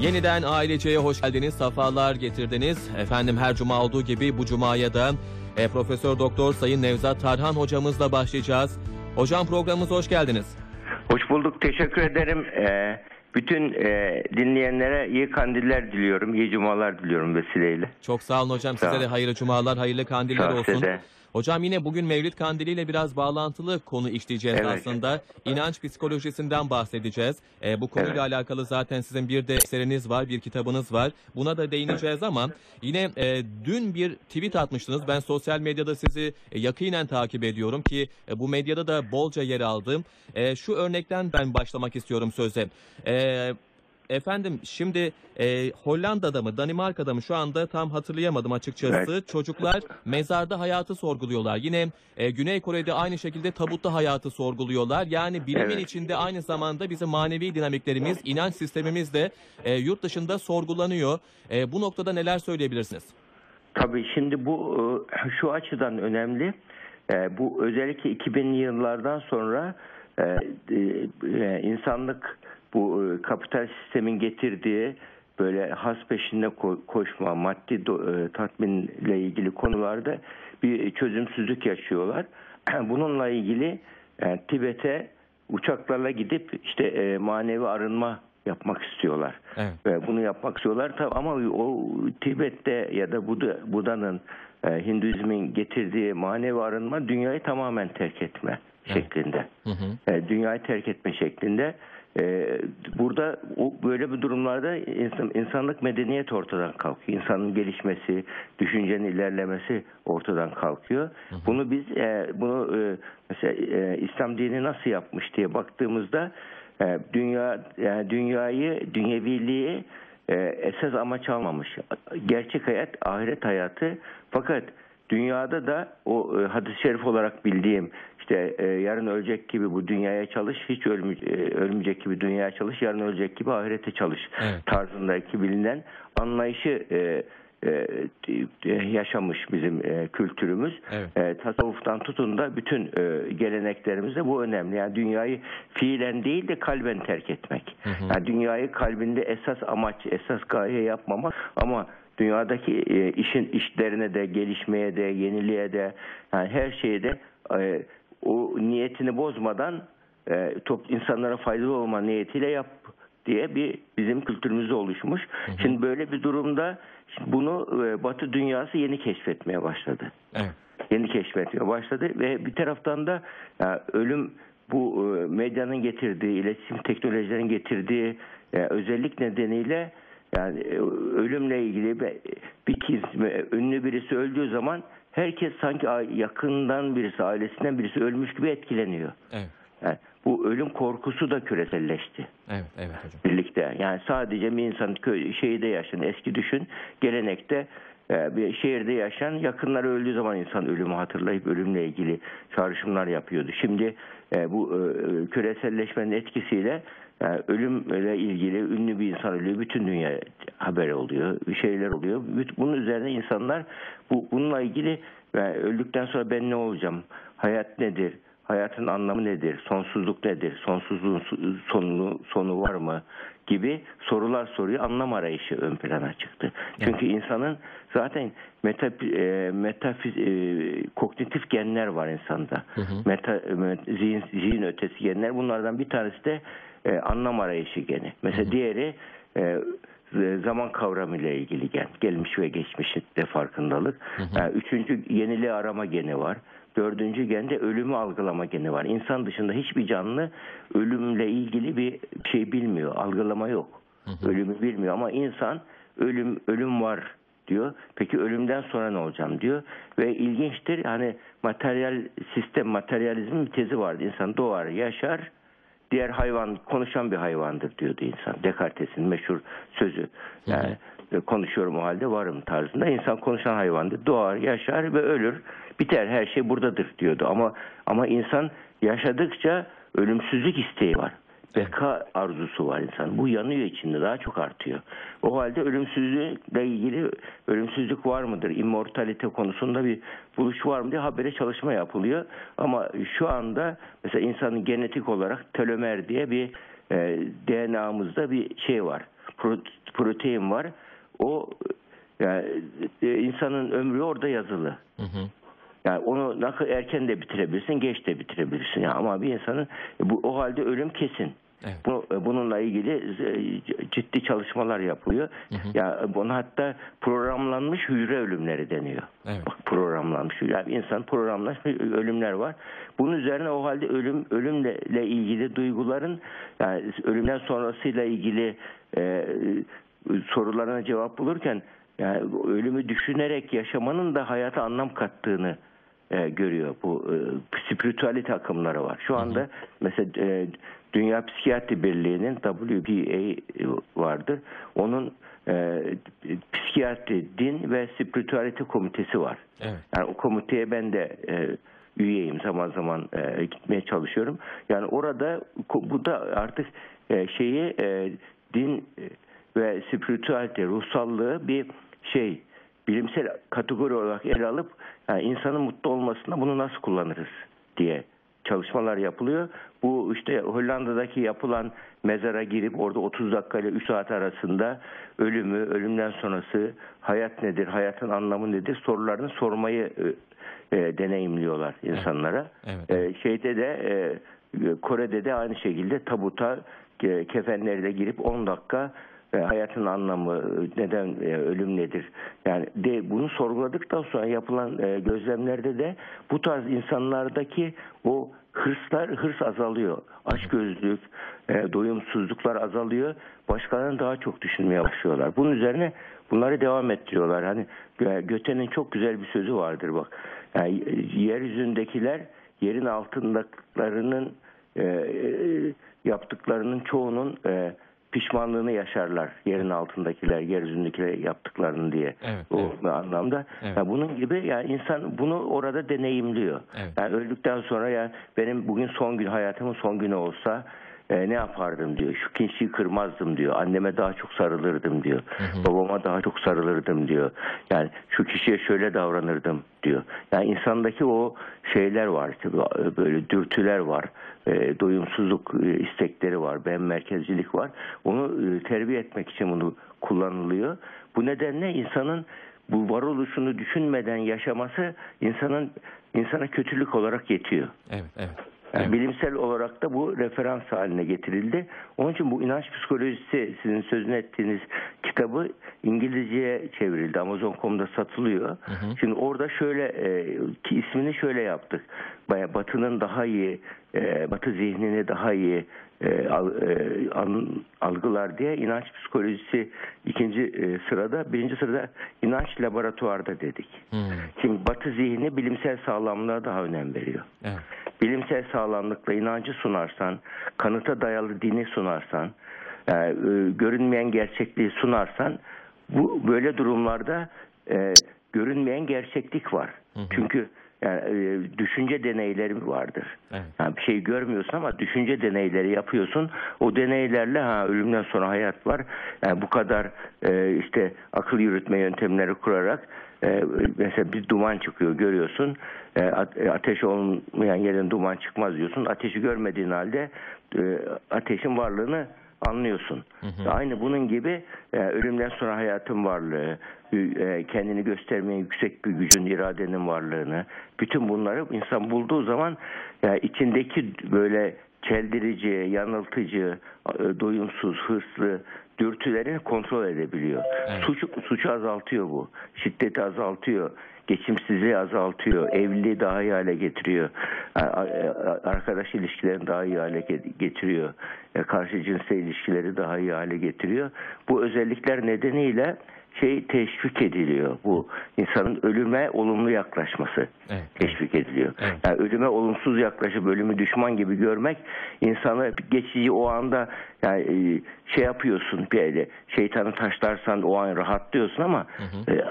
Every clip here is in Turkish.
Yeniden aileceye hoş geldiniz, safalar getirdiniz. Efendim her cuma olduğu gibi bu cumaya da e, Profesör Doktor Sayın Nevzat Tarhan hocamızla başlayacağız. Hocam programımıza hoş geldiniz. Hoş bulduk. Teşekkür ederim. Ee, bütün e, dinleyenlere iyi kandiller diliyorum. iyi cumalar diliyorum vesileyle. Çok sağ olun hocam. Sağ Size de hayırlı cumalar, hayırlı kandiller Sağ ol, olsun. size. Hocam yine bugün Mevlid Kandili ile biraz bağlantılı konu işleyeceğiz Evet. aslında. İnanç psikolojisinden bahsedeceğiz. E, bu konuyla Evet. alakalı zaten sizin bir de eseriniz var, bir kitabınız var. Buna da değineceğiz ama yine e, dün bir tweet atmıştınız. Ben sosyal medyada sizi e, yakinen takip ediyorum ki e, bu medyada da bolca yer aldım. E, şu örnekten ben başlamak istiyorum söze. E, Efendim şimdi e, Hollanda'da mı Danimarka'da mı şu anda tam hatırlayamadım açıkçası. Çocuklar mezarda hayatı sorguluyorlar. Yine e, Güney Kore'de aynı şekilde tabutta hayatı sorguluyorlar. Yani bilimin Evet. içinde aynı zamanda bizim manevi dinamiklerimiz, inanç sistemimiz de e, yurt dışında sorgulanıyor. E, bu noktada neler söyleyebilirsiniz? Tabii şimdi bu e, şu açıdan önemli. E, bu özellikle 2000'li yıllardan sonra e, insanlık bu e, kapital sistemin getirdiği böyle has peşinde ko- koşma, maddi do- e, tatminle ilgili konularda bir çözümsüzlük yaşıyorlar. Bununla ilgili e, Tibet'e uçaklarla gidip işte e, manevi arınma yapmak istiyorlar. Evet. Ve bunu yapmak istiyorlar tabii ama o Tibet'te ya da Buda, Buda'nın e, Hinduizmin getirdiği manevi arınma dünyayı tamamen terk etme şeklinde. Hı hı. E, dünyayı terk etme şeklinde. E, burada o, böyle bir durumlarda insan, insanlık medeniyet ortadan kalkıyor. İnsanın gelişmesi, düşüncenin ilerlemesi ortadan kalkıyor. Bunu biz e, bunu e, mesela e, İslam dini nasıl yapmış diye baktığımızda e, dünya yani dünyayı dünyeviliği e, esas amaç almamış. Gerçek hayat ahiret hayatı fakat dünyada da o e, hadis-i şerif olarak bildiğim işte e, yarın ölecek gibi bu dünyaya çalış hiç ölmü- e, ölmeyecek gibi dünyaya çalış yarın ölecek gibi ahirete çalış Evet. tarzındaki bilinen anlayışı e, e, e, yaşamış bizim e, kültürümüz. Evet. Tasavvuftan tutun da bütün geleneklerimizde bu önemli. Yani dünyayı fiilen değil de kalben terk etmek. Hı hı. Yani dünyayı kalbinde esas amaç, esas gaye yapmamak ama dünyadaki e, işin işlerine de, gelişmeye de, yeniliğe de, yani her şeye de e, o niyetini bozmadan e, top, insanlara faydalı olma niyetiyle yap diye bir bizim kültürümüzde oluşmuş. Şimdi böyle bir durumda şimdi bunu e, Batı dünyası yeni keşfetmeye başladı Evet. yeni keşfetmeye başladı ve bir taraftan da ya, ölüm bu e, medyanın getirdiği, iletişim teknolojilerinin getirdiği e, özellik nedeniyle yani e, ölümle ilgili bir, bir kez e, ünlü birisi öldüğü zaman herkes sanki yakından birisi, ailesinden birisi ölmüş gibi etkileniyor. Evet. Yani bu ölüm korkusu da küreselleşti Evet. Evet hocam. birlikte. Yani sadece bir insan köy, şehirde yaşayan eski düşün gelenekte bir şehirde yaşayan yakınları öldüğü zaman insan ölümü hatırlayıp ölümle ilgili çağrışımlar yapıyordu. Şimdi e, bu e, küreselleşmenin etkisiyle e, ölümle ilgili ünlü bir insan ölüyor. Bütün dünya haber oluyor. Bir şeyler oluyor. Bunun üzerine insanlar bu bununla ilgili e, öldükten sonra ben ne olacağım? Hayat nedir? Hayatın anlamı nedir? Sonsuzluk nedir? Sonsuzluğun su- sonu, sonu var mı? Gibi sorular soruyor. Anlam arayışı ön plana çıktı. Çünkü insanın zaten meta, e, metafiz, e, kognitif genler var insanda. Meta, e, zihin, zihin ötesi genler. Bunlardan bir tanesi de e, anlam arayışı geni. Mesela diğeri e, zaman kavramı ile ilgili gen. Gelmiş ve geçmişte farkındalık. E, üçüncü yeniliği arama geni var. Dördüncü gende ölümü algılama geni var. İnsan dışında hiçbir canlı ölümle ilgili bir şey bilmiyor. Algılama yok. Ölümü bilmiyor ama insan ölüm ölüm var diyor. Peki ölümden sonra ne olacağım diyor. Ve ilginçtir hani materyal sistem materyalizmin bir tezi vardı. İnsan doğar, yaşar, diğer hayvan konuşan bir hayvandır diyordu insan. Descartes'in meşhur sözü. Yani e, konuşuyorum o halde varım tarzında. İnsan konuşan hayvandır. Doğar, yaşar ve ölür. Biter her şey buradadır diyordu. Ama ama insan yaşadıkça ölümsüzlük isteği var. Beka arzusu var insan. Bu yanıyor içinde daha çok artıyor. O halde ölümsüzlükle ilgili ölümsüzlük var mıdır? İmmortalite konusunda bir buluş var mı diye habere çalışma yapılıyor. Ama şu anda mesela insanın genetik olarak telomer diye bir e, DNA'mızda bir şey var. Pro- protein var. O yani e, insanın ömrü orada yazılı. Hı hı. Yani onu erken de bitirebilirsin, geç de bitirebilirsin. Yani ama bir insanın e, bu o halde ölüm kesin. Evet. Bu, e, bununla ilgili e, ciddi çalışmalar yapılıyor. Ya bunu hatta programlanmış hücre ölümleri deniyor. Evet. Bak programlanmış. Yani insan programlanmış ölümler var. Bunun üzerine o halde ölüm ölümle ilgili duyguların yani ölümden sonrasıyla ilgili e, sorularına cevap bulurken yani ölümü düşünerek yaşamanın da hayata anlam kattığını e, görüyor. Bu e, spiritüalite akımları var. Şu anda mesela e, Dünya Psikiyatri Birliği'nin WPA vardır. Onun e, psikiyatri, din ve spiritüalite komitesi var. Evet. Yani o komiteye ben de e, üyeyim zaman zaman e, gitmeye çalışıyorum. Yani orada bu da artık e, şeyi e, din ve spiritüalite, ruhsallığı bir şey bilimsel kategori olarak ele alıp yani insanın mutlu olmasında bunu nasıl kullanırız diye çalışmalar yapılıyor. Bu işte Hollanda'daki yapılan mezara girip orada 30 dakika ile 3 saat arasında ölümü, ölümden sonrası hayat nedir, hayatın anlamı nedir sorularını sormayı e, e, deneyimliyorlar insanlara. Evet. E, şeyde de e, Kore'de de aynı şekilde tabuta e, kefenlerle girip 10 dakika e, hayatın anlamı, neden e, ölüm nedir? Yani de bunu sorguladıktan sonra yapılan e, gözlemlerde de bu tarz insanlardaki o hırslar hırs azalıyor. Açgözlük, e, doyumsuzluklar azalıyor. Başkalarını daha çok düşünmeye başlıyorlar. Bunun üzerine bunları devam ettiriyorlar. Hani e, Göte'nin çok güzel bir sözü vardır bak. Yani e, yeryüzündekiler yerin altındakilerinin e, e, yaptıklarının çoğunun e, pişmanlığını yaşarlar yerin altındakiler, yeryüzündekiler yaptıklarını diye. Evet, o evet. anlamda. Evet. Yani bunun gibi yani insan bunu orada deneyimliyor. Evet. Yani öldükten sonra ya benim bugün son gün hayatımın son günü olsa e, ne yapardım diyor. Şu kişiyi kırmazdım diyor. Anneme daha çok sarılırdım diyor. Babama daha çok sarılırdım diyor. Yani şu kişiye şöyle davranırdım diyor. Yani insandaki o şeyler var. işte Böyle dürtüler var. E, doyumsuzluk e, istekleri var. Ben merkezcilik var. Onu e, terbiye etmek için bunu kullanılıyor. Bu nedenle insanın bu varoluşunu düşünmeden yaşaması insanın insana kötülük olarak yetiyor. Evet, evet. Yani Evet. bilimsel olarak da bu referans haline getirildi. Onun için bu inanç psikolojisi sizin sözünü ettiğiniz kitabı İngilizceye çevrildi. Amazon.com'da satılıyor. Şimdi orada şöyle e, ki ismini şöyle yaptık. Baya Batı'nın daha iyi, e, Batı zihnini daha iyi e, al- e, an- algılar diye inanç psikolojisi ikinci e, sırada, birinci sırada inanç laboratuvarda dedik. Hmm, Şimdi Batı zihni bilimsel sağlamlığa daha önem veriyor Evet. bilimsel sağlamlıkla inancı sunarsan, kanıta dayalı dini sunarsan, e, e, görünmeyen gerçekliği sunarsan, bu böyle durumlarda e, görünmeyen gerçeklik var. Çünkü yani, e, düşünce deneyleri vardır. Evet. Yani bir şey görmüyorsun ama düşünce deneyleri yapıyorsun. O deneylerle ha ölümden sonra hayat var. Yani bu kadar e, işte akıl yürütme yöntemleri kurarak e, mesela bir duman çıkıyor görüyorsun. E, e, ateş olmayan yerden duman çıkmaz diyorsun. Ateşi görmediğin halde e, ateşin varlığını anlıyorsun. Aynı bunun gibi e, ölümden sonra hayatın varlığı, e, kendini göstermeyen yüksek bir gücün, iradenin varlığını, bütün bunları insan bulduğu zaman yani içindeki böyle çeldirici, yanıltıcı, e, doyumsuz, hırslı dürtülerini kontrol edebiliyor. Evet. Suçu, suçu azaltıyor bu. Şiddeti azaltıyor. Geçimsizliği azaltıyor. Evliliği daha iyi hale getiriyor. Arkadaş ilişkilerini daha iyi hale ge- getiriyor. E, Karşı cinsel ilişkileri daha iyi hale getiriyor. Bu özellikler nedeniyle şey teşvik ediliyor. Bu insanın ölüme olumlu yaklaşması Evet. teşvik ediliyor. Evet. Yani ölüme olumsuz yaklaşıp ölümü düşman gibi görmek insanı geçici o anda yani e, şey yapıyorsun bir öyle şeytanı taşlarsan o an rahatlıyorsun ama e,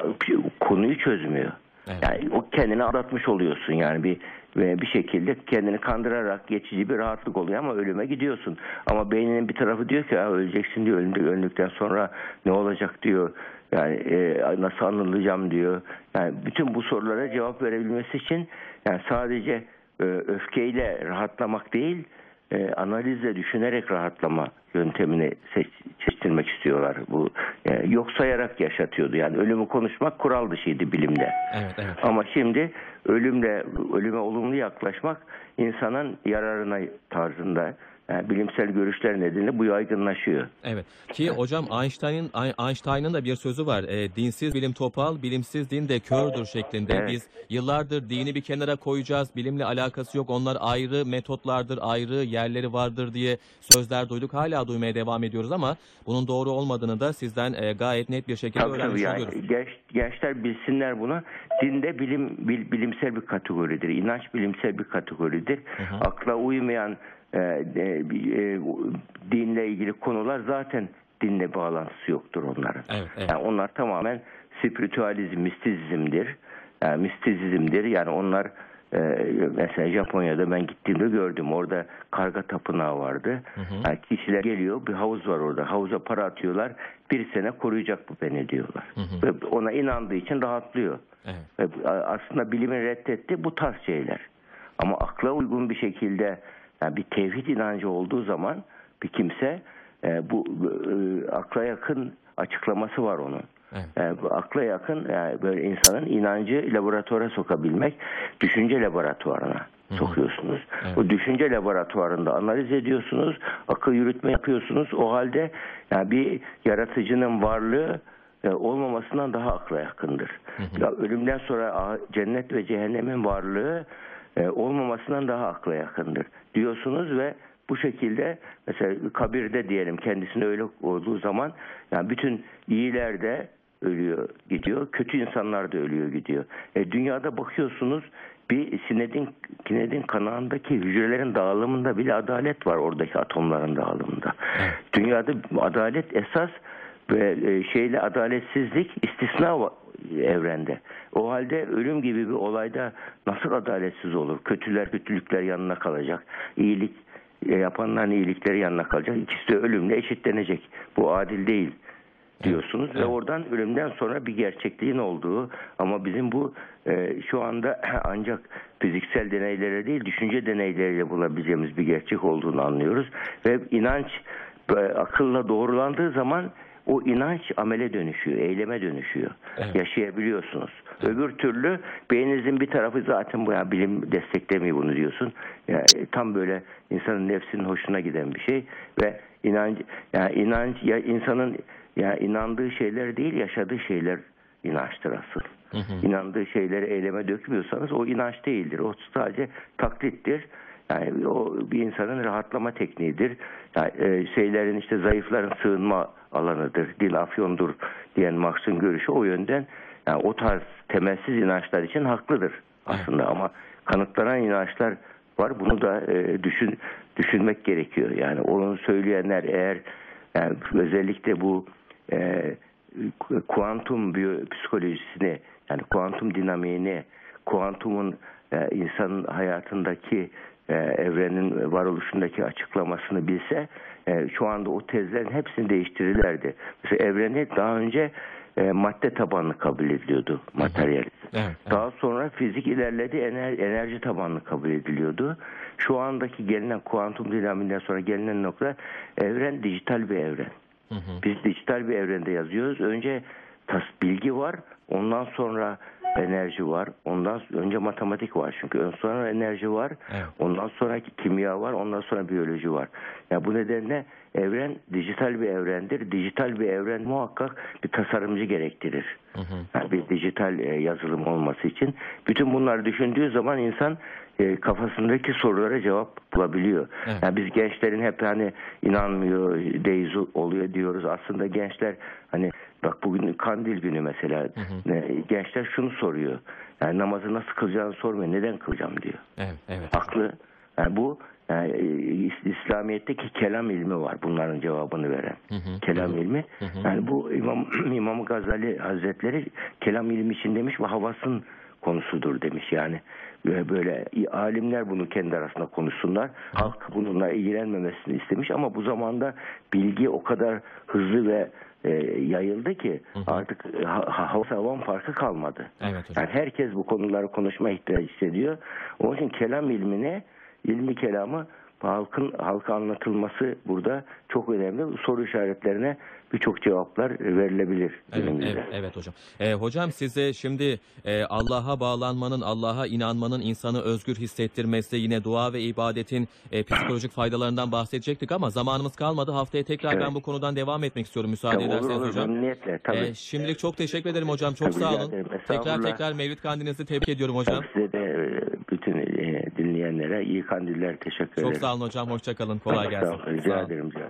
konuyu çözmüyor. Evet. Yani o kendini aldatmış oluyorsun yani bir ve bir şekilde kendini kandırarak geçici bir rahatlık oluyor ama ölüme gidiyorsun. Ama beyninin bir tarafı diyor ki "Ha, öleceksin diyor öldük, öldükten sonra ne olacak diyor. Yani e, nasıl anılacağım diyor. Yani bütün bu sorulara cevap verebilmesi için yani sadece e, öfkeyle rahatlamak değil e, analizle düşünerek rahatlama yöntemini seç, seçtirmek istiyorlar. Bu e, yok sayarak yaşatıyordu. Yani ölümü konuşmak kural dışıydı bilimde. Evet, evet. Ama şimdi ölümle ölüme olumlu yaklaşmak insanın yararına tarzında yani bilimsel görüşler nedeniyle bu yaygınlaşıyor. Evet. Ki hocam Einstein'ın Einstein'ın da bir sözü var. E, dinsiz bilim topal, bilimsiz din de kördür şeklinde. Evet. Biz yıllardır dini bir kenara koyacağız. Bilimle alakası yok. Onlar ayrı metotlardır, ayrı yerleri vardır diye sözler duyduk. Hala duymaya devam ediyoruz ama bunun doğru olmadığını da sizden e, gayet net bir şekilde Tabii tabii öğrenmiş yani oluyoruz. genç, gençler bilsinler bunu. Din de bilim bil- bilimsel bir kategoridir. İnanç bilimsel bir kategoridir. hı. Akla uymayan e, e, e, dinle ilgili konular zaten dinle bağlantısı yoktur onların. Evet, evet. Yani onlar tamamen spiritüalizm, mistisizmdir. Yani mistisizmdir. Yani onlar e, mesela Japonya'da ben gittiğimde gördüm. Orada karga tapınağı vardı. Yani kişiler geliyor, bir havuz var orada. Havuza para atıyorlar. Bir sene koruyacak bu beni diyorlar. Ve ona inandığı için rahatlıyor. Evet. Ve aslında bilimin reddetti bu tarz şeyler. Ama akla uygun bir şekilde yani bir tevhid inancı olduğu zaman bir kimse e, bu e, akla yakın açıklaması var onun. Evet. Bu akla yakın yani böyle insanın inancı laboratuvara sokabilmek, düşünce laboratuvarına sokuyorsunuz. Evet. Bu düşünce laboratuvarında analiz ediyorsunuz, akıl yürütme yapıyorsunuz. O halde yani bir yaratıcının varlığı e, olmamasından daha akla yakındır. Ya ölümden sonra a- cennet ve cehennemin varlığı e, olmamasından daha akla yakındır diyorsunuz ve bu şekilde mesela kabirde diyelim kendisine öyle olduğu zaman yani bütün iyiler de ölüyor gidiyor, kötü insanlar da ölüyor gidiyor. E, dünyada bakıyorsunuz bir sinedin, kinedin kanağındaki hücrelerin dağılımında bile adalet var oradaki atomların dağılımında. Dünyada adalet esas ve e, şeyle adaletsizlik istisna evrende. O halde ölüm gibi bir olayda nasıl adaletsiz olur? Kötüler kötülükler yanına kalacak. İyilik e, yapanların iyilikleri yanına kalacak. İkisi de ölümle eşitlenecek. Bu adil değil diyorsunuz ve evet. oradan ölümden sonra bir gerçekliğin olduğu ama bizim bu e, şu anda ancak fiziksel deneylere değil düşünce deneyleriyle bulabileceğimiz bir gerçek olduğunu anlıyoruz ve inanç e, akılla doğrulandığı zaman o inanç amele dönüşüyor, eyleme dönüşüyor. Evet. Yaşayabiliyorsunuz. Öbür türlü beyninizin bir tarafı zaten bu ya bilim desteklemiyor bunu diyorsun. Yani tam böyle insanın nefsinin hoşuna giden bir şey ve inanç yani inanç ya insanın ya inandığı şeyler değil yaşadığı şeyler inançtır asıl. İnandığı şeyleri eyleme dökmüyorsanız o inanç değildir. O sadece taklittir. Yani o bir insanın rahatlama tekniğidir. Yani e, şeylerin işte zayıfların sığınma alanıdır. Din afyondur diyen Marx'ın görüşü o yönden yani o tarz temelsiz inançlar için haklıdır aslında ama kanıtlanan inançlar var. Bunu da e, düşün düşünmek gerekiyor. Yani onu söyleyenler eğer yani özellikle bu e, kuantum biyopsikolojisini yani kuantum dinamiğini kuantumun e, insanın hayatındaki e, evrenin varoluşundaki açıklamasını bilse e, şu anda o tezlerin hepsini değiştirirlerdi. Mesela evreni daha önce e, madde tabanlı kabul ediliyordu materyal. Evet, evet. Daha sonra fizik ilerledi, ener- enerji tabanlı kabul ediliyordu. Şu andaki gelinen kuantum dinamiğinden sonra gelinen nokta evren dijital bir evren. Hı hı. Biz dijital bir evrende yazıyoruz. Önce tas bilgi var, ondan sonra enerji var. Ondan önce matematik var çünkü sonra enerji var. Evet. Ondan sonra kimya var, ondan sonra biyoloji var. Ya bu nedenle evren dijital bir evrendir. Dijital bir evren muhakkak bir tasarımcı gerektirir. Hı hı. Yani bir dijital e, yazılım olması için. Bütün bunları düşündüğü zaman insan e, kafasındaki sorulara cevap bulabiliyor. Evet. Yani biz gençlerin hep hani inanmıyor, deiz oluyor diyoruz. Aslında gençler hani bak bugün kandil günü mesela E, gençler şunu soruyor. Yani namazı nasıl kılacağını sormuyor. Neden kılacağım diyor. Evet, evet. Haklı. Yani bu yani e, İs- İslamiyet'teki kelam ilmi var bunların cevabını veren. hı. Kelam ilmi. Yani bu İmam İmam Gazali Hazretleri kelam ilmi için demiş ve havasın konusudur demiş yani. Böyle, böyle alimler bunu kendi arasında konuşsunlar. Halk bununla ilgilenmemesini istemiş ama bu zamanda bilgi o kadar hızlı ve e, yayıldı ki artık ha, ha, havası havan farkı kalmadı. Evet hocam. Yani herkes bu konuları konuşma ihtiyacı hissediyor. Onun için kelam ilmini, ilmi kelamı halkın halka anlatılması burada çok önemli. Soru işaretlerine birçok cevaplar verilebilir. Evet, evet, evet hocam. Ee, hocam size şimdi e, Allah'a bağlanmanın, Allah'a inanmanın insanı özgür hissettirmesi, yine dua ve ibadetin e, psikolojik faydalarından bahsedecektik ama zamanımız kalmadı. Haftaya tekrar Evet. ben bu konudan devam etmek istiyorum müsaade olur ederseniz olur hocam. memnuniyetle tabii. Ee, şimdilik çok teşekkür ederim hocam. Çok Tabii, sağ olun. ederim. Tekrar tekrar Mevlid Kandilinizi tebrik ediyorum hocam. Tabii size de e, bütün iyi kandiller teşekkür ederim. Çok sağ olun hocam. Hoşça kalın. Kolay gelsin. olun, Sağ Rica olun. ederim. Rica ederim.